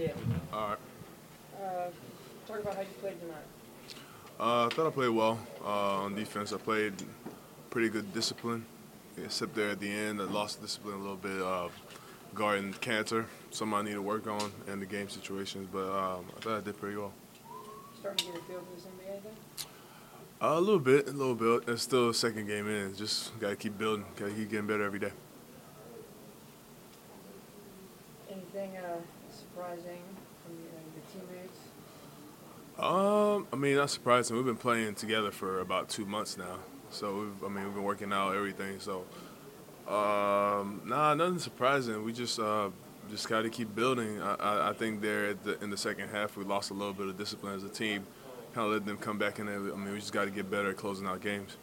Yeah. All right. Uh, talk about how you played tonight. Uh, I thought I played well uh, on defense. I played pretty good discipline, except there at the end. I lost discipline a little bit. Uh, guarding Kanter, something I need to work on in the game situations, but um, I thought I did pretty well. Starting to get a feel for this NBA then? Uh, a little bit, a little bit. It's still a second game in. Just got to keep building. Got to keep getting better every day. Anything uh, surprising from your teammates? Um, I mean, not surprising. We've been playing together for about two months now, so I mean, we've been working out everything. So, um, nah, nothing surprising. We just uh, just got to keep building. I, I, I think there the, in the second half, we lost a little bit of discipline as a team. Kind of let them come back in there. I mean, we just got to get better at closing out games.